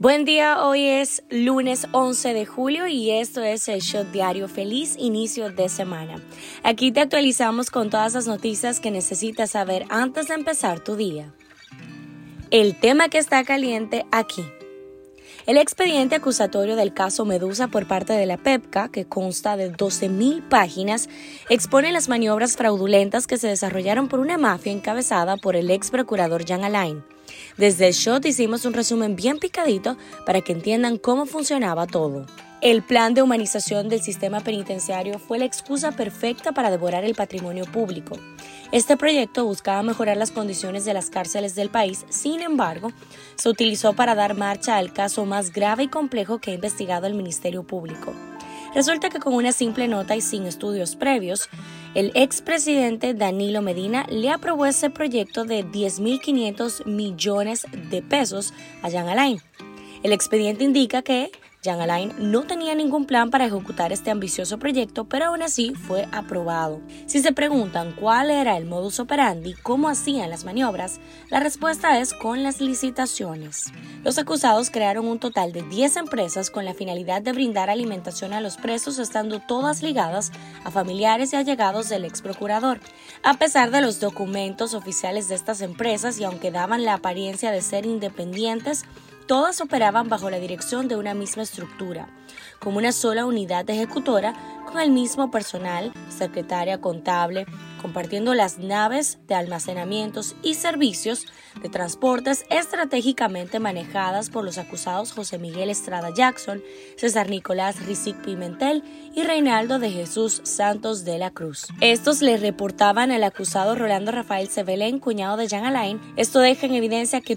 Buen día, hoy es lunes 11 de julio y esto es el Shot Diario. Feliz inicio de semana. Aquí te actualizamos con todas las noticias que necesitas saber antes de empezar tu día. El tema que está caliente aquí. El expediente acusatorio del caso Medusa por parte de la PEPCA, que consta de 12.000 páginas, expone las maniobras fraudulentas que se desarrollaron por una mafia encabezada por el ex procurador Jean Alain. Desde el shot hicimos un resumen bien picadito para que entiendan cómo funcionaba todo. El plan de humanización del sistema penitenciario fue la excusa perfecta para devorar el patrimonio público. Este proyecto buscaba mejorar las condiciones de las cárceles del país, sin embargo, se utilizó para dar marcha al caso más grave y complejo que ha investigado el Ministerio Público. Resulta que con una simple nota y sin estudios previos, el expresidente Danilo Medina le aprobó ese proyecto de 10.500 millones de pesos a Jean Alain. El expediente indica que Jean Alain no tenía ningún plan para ejecutar este ambicioso proyecto, pero aún así fue aprobado. Si se preguntan cuál era el modus operandi, cómo hacían las maniobras, la respuesta es con las licitaciones. Los acusados crearon un total de 10 empresas con la finalidad de brindar alimentación a los presos, estando todas ligadas a familiares y allegados del ex procurador. A pesar de los documentos oficiales de estas empresas y aunque daban la apariencia de ser independientes, Todas operaban bajo la dirección de una misma estructura, como una sola unidad ejecutora con el mismo personal, secretaria contable, compartiendo las naves de almacenamientos y servicios de transportes estratégicamente manejadas por los acusados José Miguel Estrada Jackson, César Nicolás Rizic Pimentel y Reinaldo de Jesús Santos de la Cruz. Estos le reportaban al acusado Rolando Rafael Sebelén, cuñado de Jean Alain. Esto deja en evidencia que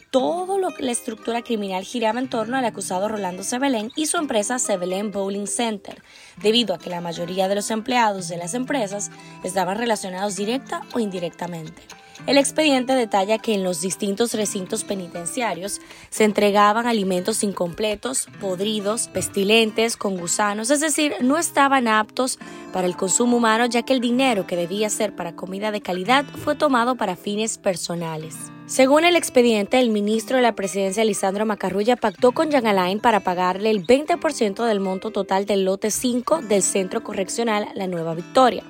que la estructura criminal giraba en torno al acusado Rolando Sebelén y su empresa Sebelén Bowling Center, debido a que la mayoría de los empleados de las empresas estaban relacionados directa o indirectamente. El expediente detalla que en los distintos recintos penitenciarios se entregaban alimentos incompletos, podridos, pestilentes, con gusanos, es decir, no estaban aptos para el consumo humano ya que el dinero que debía ser para comida de calidad fue tomado para fines personales. Según el expediente, el ministro de la presidencia, Lisandro Macarrulla, pactó con Jean Alain para pagarle el 20% del monto total del lote 5 del Centro Correccional La Nueva Victoria.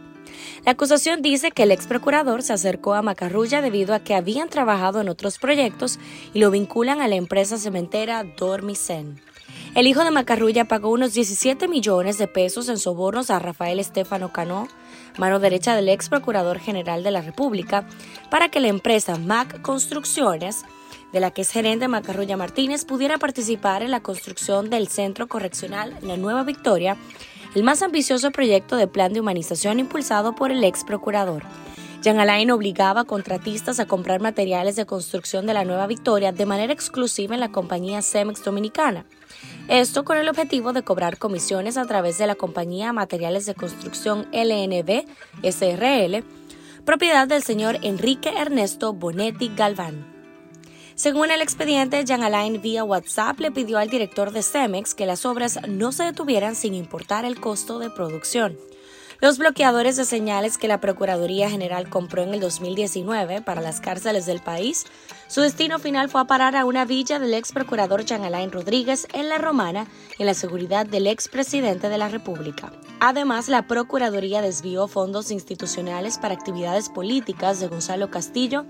La acusación dice que el ex procurador se acercó a Macarrulla debido a que habían trabajado en otros proyectos y lo vinculan a la empresa cementera Dormicen. El hijo de Macarrulla pagó unos 17 millones de pesos en sobornos a Rafael Estefano Cano, mano derecha del ex procurador general de la República, para que la empresa Mac Construcciones, de la que es gerente Macarrulla Martínez, pudiera participar en la construcción del centro correccional La Nueva Victoria el más ambicioso proyecto de plan de humanización impulsado por el ex procurador. Jean Alain obligaba a contratistas a comprar materiales de construcción de la Nueva Victoria de manera exclusiva en la compañía Cemex Dominicana. Esto con el objetivo de cobrar comisiones a través de la compañía Materiales de Construcción LNB SRL, propiedad del señor Enrique Ernesto Bonetti Galván. Según el expediente, Jean Alain vía WhatsApp le pidió al director de Cemex que las obras no se detuvieran sin importar el costo de producción. Los bloqueadores de señales que la Procuraduría General compró en el 2019 para las cárceles del país, su destino final fue a parar a una villa del ex procurador Jean Rodríguez en La Romana en la seguridad del ex presidente de la República. Además, la Procuraduría desvió fondos institucionales para actividades políticas de Gonzalo Castillo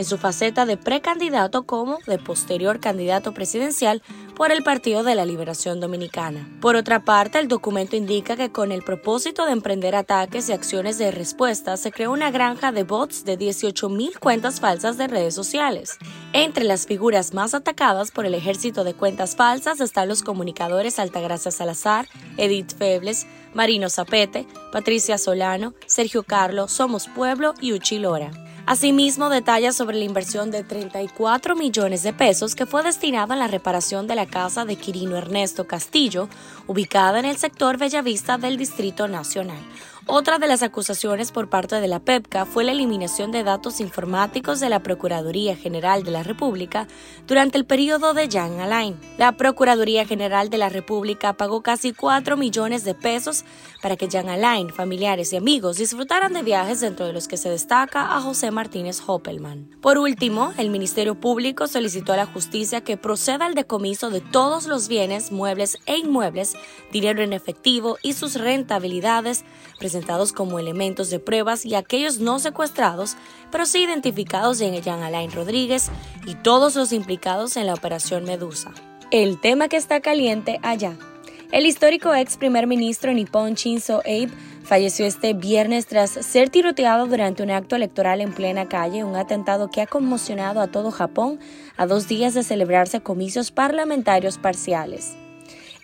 en su faceta de precandidato como de posterior candidato presidencial por el Partido de la Liberación Dominicana. Por otra parte, el documento indica que con el propósito de emprender ataques y acciones de respuesta, se creó una granja de bots de 18.000 cuentas falsas de redes sociales. Entre las figuras más atacadas por el ejército de cuentas falsas están los comunicadores Altagracia Salazar, Edith Febles, Marino Zapete, Patricia Solano, Sergio Carlos, Somos Pueblo y Uchi Lora. Asimismo, detalla sobre la inversión de 34 millones de pesos que fue destinada a la reparación de la casa de Quirino Ernesto Castillo, ubicada en el sector Bellavista del Distrito Nacional. Otra de las acusaciones por parte de la PEPCA fue la eliminación de datos informáticos de la Procuraduría General de la República durante el periodo de Jan Alain. La Procuraduría General de la República pagó casi 4 millones de pesos para que Jan Alain, familiares y amigos disfrutaran de viajes dentro de los que se destaca a José Martínez Hoppelman. Por último, el Ministerio Público solicitó a la justicia que proceda al decomiso de todos los bienes, muebles e inmuebles, dinero en efectivo y sus rentabilidades como elementos de pruebas y aquellos no secuestrados, pero sí identificados en Jean Alain Rodríguez y todos los implicados en la operación Medusa. El tema que está caliente allá. El histórico ex primer ministro nipón Shinzo Abe falleció este viernes tras ser tiroteado durante un acto electoral en plena calle, un atentado que ha conmocionado a todo Japón a dos días de celebrarse comicios parlamentarios parciales.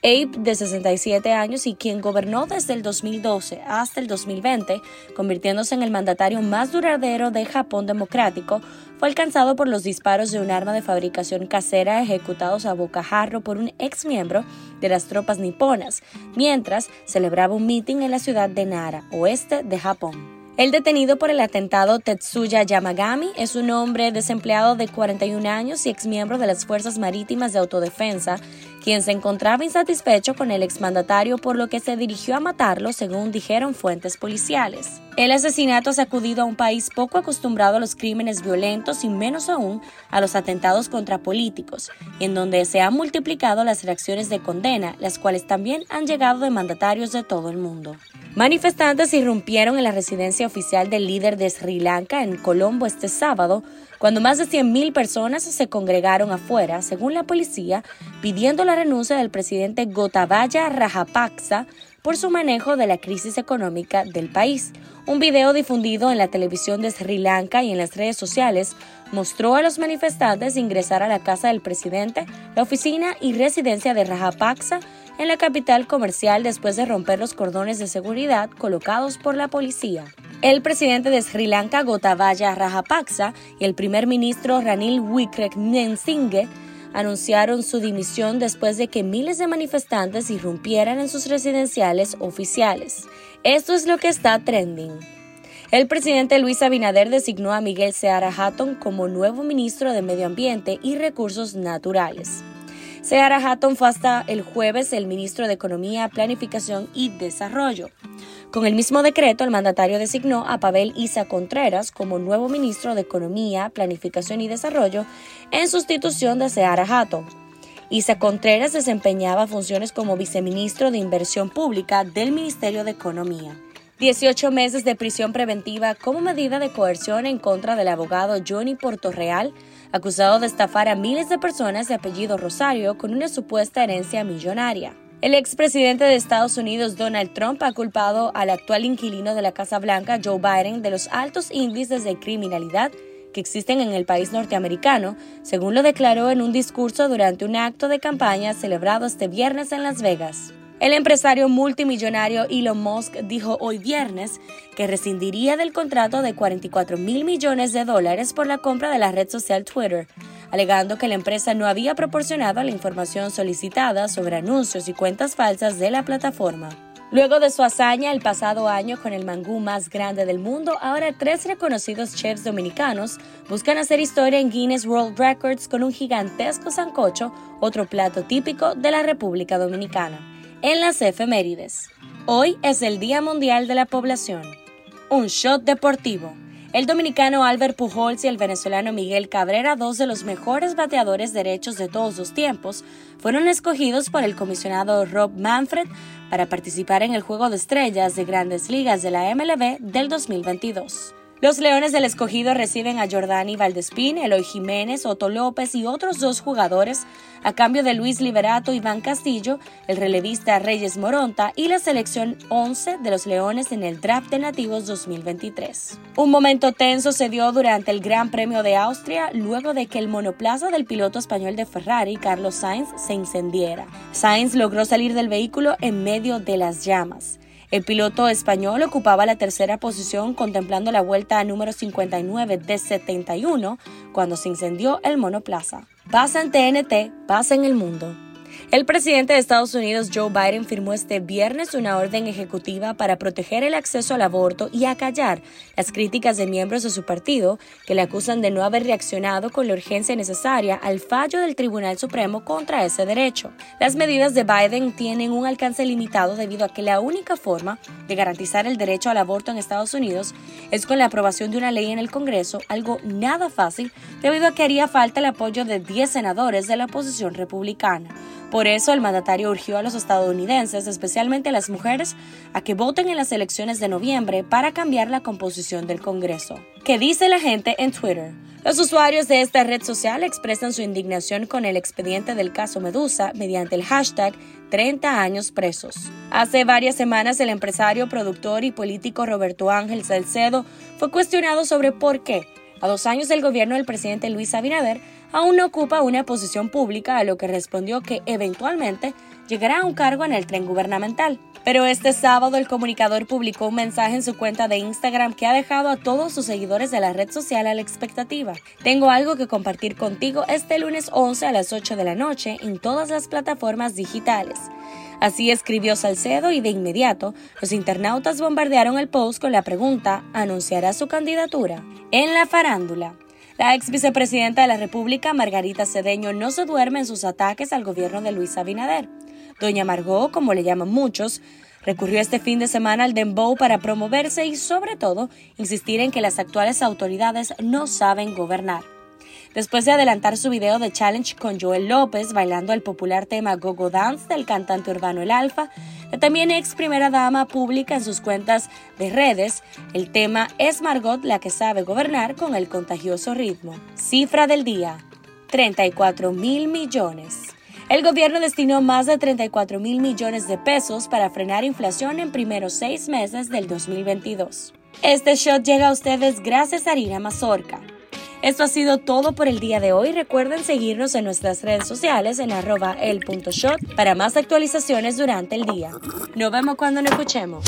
Abe, de 67 años y quien gobernó desde el 2012 hasta el 2020, convirtiéndose en el mandatario más duradero de Japón democrático, fue alcanzado por los disparos de un arma de fabricación casera ejecutados a bocajarro por un ex miembro de las tropas niponas, mientras celebraba un mitin en la ciudad de Nara, oeste de Japón. El detenido por el atentado Tetsuya Yamagami es un hombre desempleado de 41 años y exmiembro de las Fuerzas Marítimas de Autodefensa, quien se encontraba insatisfecho con el exmandatario por lo que se dirigió a matarlo, según dijeron fuentes policiales. El asesinato ha sacudido a un país poco acostumbrado a los crímenes violentos y menos aún a los atentados contra políticos, en donde se han multiplicado las reacciones de condena, las cuales también han llegado de mandatarios de todo el mundo. Manifestantes irrumpieron en la residencia oficial del líder de Sri Lanka en Colombo este sábado, cuando más de 100.000 personas se congregaron afuera, según la policía, pidiendo la renuncia del presidente Gotabaya Rajapaksa por su manejo de la crisis económica del país. Un video difundido en la televisión de Sri Lanka y en las redes sociales mostró a los manifestantes ingresar a la casa del presidente, la oficina y residencia de Rajapaksa en la capital comercial después de romper los cordones de seguridad colocados por la policía. El presidente de Sri Lanka, Gotabaya Rajapaksa, y el primer ministro Ranil Wickremesinghe anunciaron su dimisión después de que miles de manifestantes irrumpieran en sus residenciales oficiales. Esto es lo que está trending. El presidente Luis Abinader designó a Miguel Seara Hatton como nuevo ministro de Medio Ambiente y Recursos Naturales. Seara Hatton fue hasta el jueves el ministro de Economía, Planificación y Desarrollo. Con el mismo decreto, el mandatario designó a Pavel Isa Contreras como nuevo ministro de Economía, Planificación y Desarrollo en sustitución de Seara Hatton. Isa Contreras desempeñaba funciones como viceministro de Inversión Pública del Ministerio de Economía. 18 meses de prisión preventiva como medida de coerción en contra del abogado Johnny Portorreal, acusado de estafar a miles de personas de apellido Rosario con una supuesta herencia millonaria. El expresidente de Estados Unidos, Donald Trump, ha culpado al actual inquilino de la Casa Blanca, Joe Biden, de los altos índices de criminalidad que existen en el país norteamericano, según lo declaró en un discurso durante un acto de campaña celebrado este viernes en Las Vegas. El empresario multimillonario Elon Musk dijo hoy viernes que rescindiría del contrato de 44 mil millones de dólares por la compra de la red social Twitter, alegando que la empresa no había proporcionado la información solicitada sobre anuncios y cuentas falsas de la plataforma. Luego de su hazaña el pasado año con el mangú más grande del mundo, ahora tres reconocidos chefs dominicanos buscan hacer historia en Guinness World Records con un gigantesco sancocho, otro plato típico de la República Dominicana en las efemérides. Hoy es el Día Mundial de la Población. Un shot deportivo. El dominicano Albert Pujols y el venezolano Miguel Cabrera, dos de los mejores bateadores derechos de todos los tiempos, fueron escogidos por el comisionado Rob Manfred para participar en el Juego de Estrellas de Grandes Ligas de la MLB del 2022. Los Leones del Escogido reciben a Jordani Valdespín, Eloy Jiménez, Otto López y otros dos jugadores a cambio de Luis Liberato, Iván Castillo, el relevista Reyes Moronta y la selección 11 de los Leones en el Draft de Nativos 2023. Un momento tenso se dio durante el Gran Premio de Austria luego de que el monoplaza del piloto español de Ferrari, Carlos Sainz, se incendiera. Sainz logró salir del vehículo en medio de las llamas. El piloto español ocupaba la tercera posición contemplando la vuelta número 59 de 71 cuando se incendió el monoplaza. Pasa en TNT, pasa en el mundo. El presidente de Estados Unidos, Joe Biden, firmó este viernes una orden ejecutiva para proteger el acceso al aborto y acallar las críticas de miembros de su partido que le acusan de no haber reaccionado con la urgencia necesaria al fallo del Tribunal Supremo contra ese derecho. Las medidas de Biden tienen un alcance limitado debido a que la única forma de garantizar el derecho al aborto en Estados Unidos es con la aprobación de una ley en el Congreso, algo nada fácil debido a que haría falta el apoyo de 10 senadores de la oposición republicana. Por eso el mandatario urgió a los estadounidenses, especialmente a las mujeres, a que voten en las elecciones de noviembre para cambiar la composición del Congreso. ¿Qué dice la gente en Twitter? Los usuarios de esta red social expresan su indignación con el expediente del caso Medusa mediante el hashtag 30 años presos. Hace varias semanas el empresario, productor y político Roberto Ángel Salcedo fue cuestionado sobre por qué, a dos años del gobierno del presidente Luis Abinader, aún no ocupa una posición pública, a lo que respondió que eventualmente llegará a un cargo en el tren gubernamental. Pero este sábado el comunicador publicó un mensaje en su cuenta de Instagram que ha dejado a todos sus seguidores de la red social a la expectativa. Tengo algo que compartir contigo este lunes 11 a las 8 de la noche en todas las plataformas digitales. Así escribió Salcedo y de inmediato los internautas bombardearon el post con la pregunta ¿anunciará su candidatura? En la farándula. La ex vicepresidenta de la República, Margarita Cedeño, no se duerme en sus ataques al gobierno de Luis Abinader. Doña Margot, como le llaman muchos, recurrió este fin de semana al Dembow para promoverse y, sobre todo, insistir en que las actuales autoridades no saben gobernar. Después de adelantar su video de challenge con Joel López bailando el popular tema Gogo Dance del cantante urbano El Alfa, la también ex primera dama pública en sus cuentas de redes el tema Es Margot la que sabe gobernar con el contagioso ritmo. Cifra del día, 34 mil millones. El gobierno destinó más de 34 mil millones de pesos para frenar inflación en primeros seis meses del 2022. Este shot llega a ustedes gracias a Harina Mazorca esto ha sido todo por el día de hoy. Recuerden seguirnos en nuestras redes sociales en arroba el para más actualizaciones durante el día. Nos vemos cuando nos escuchemos.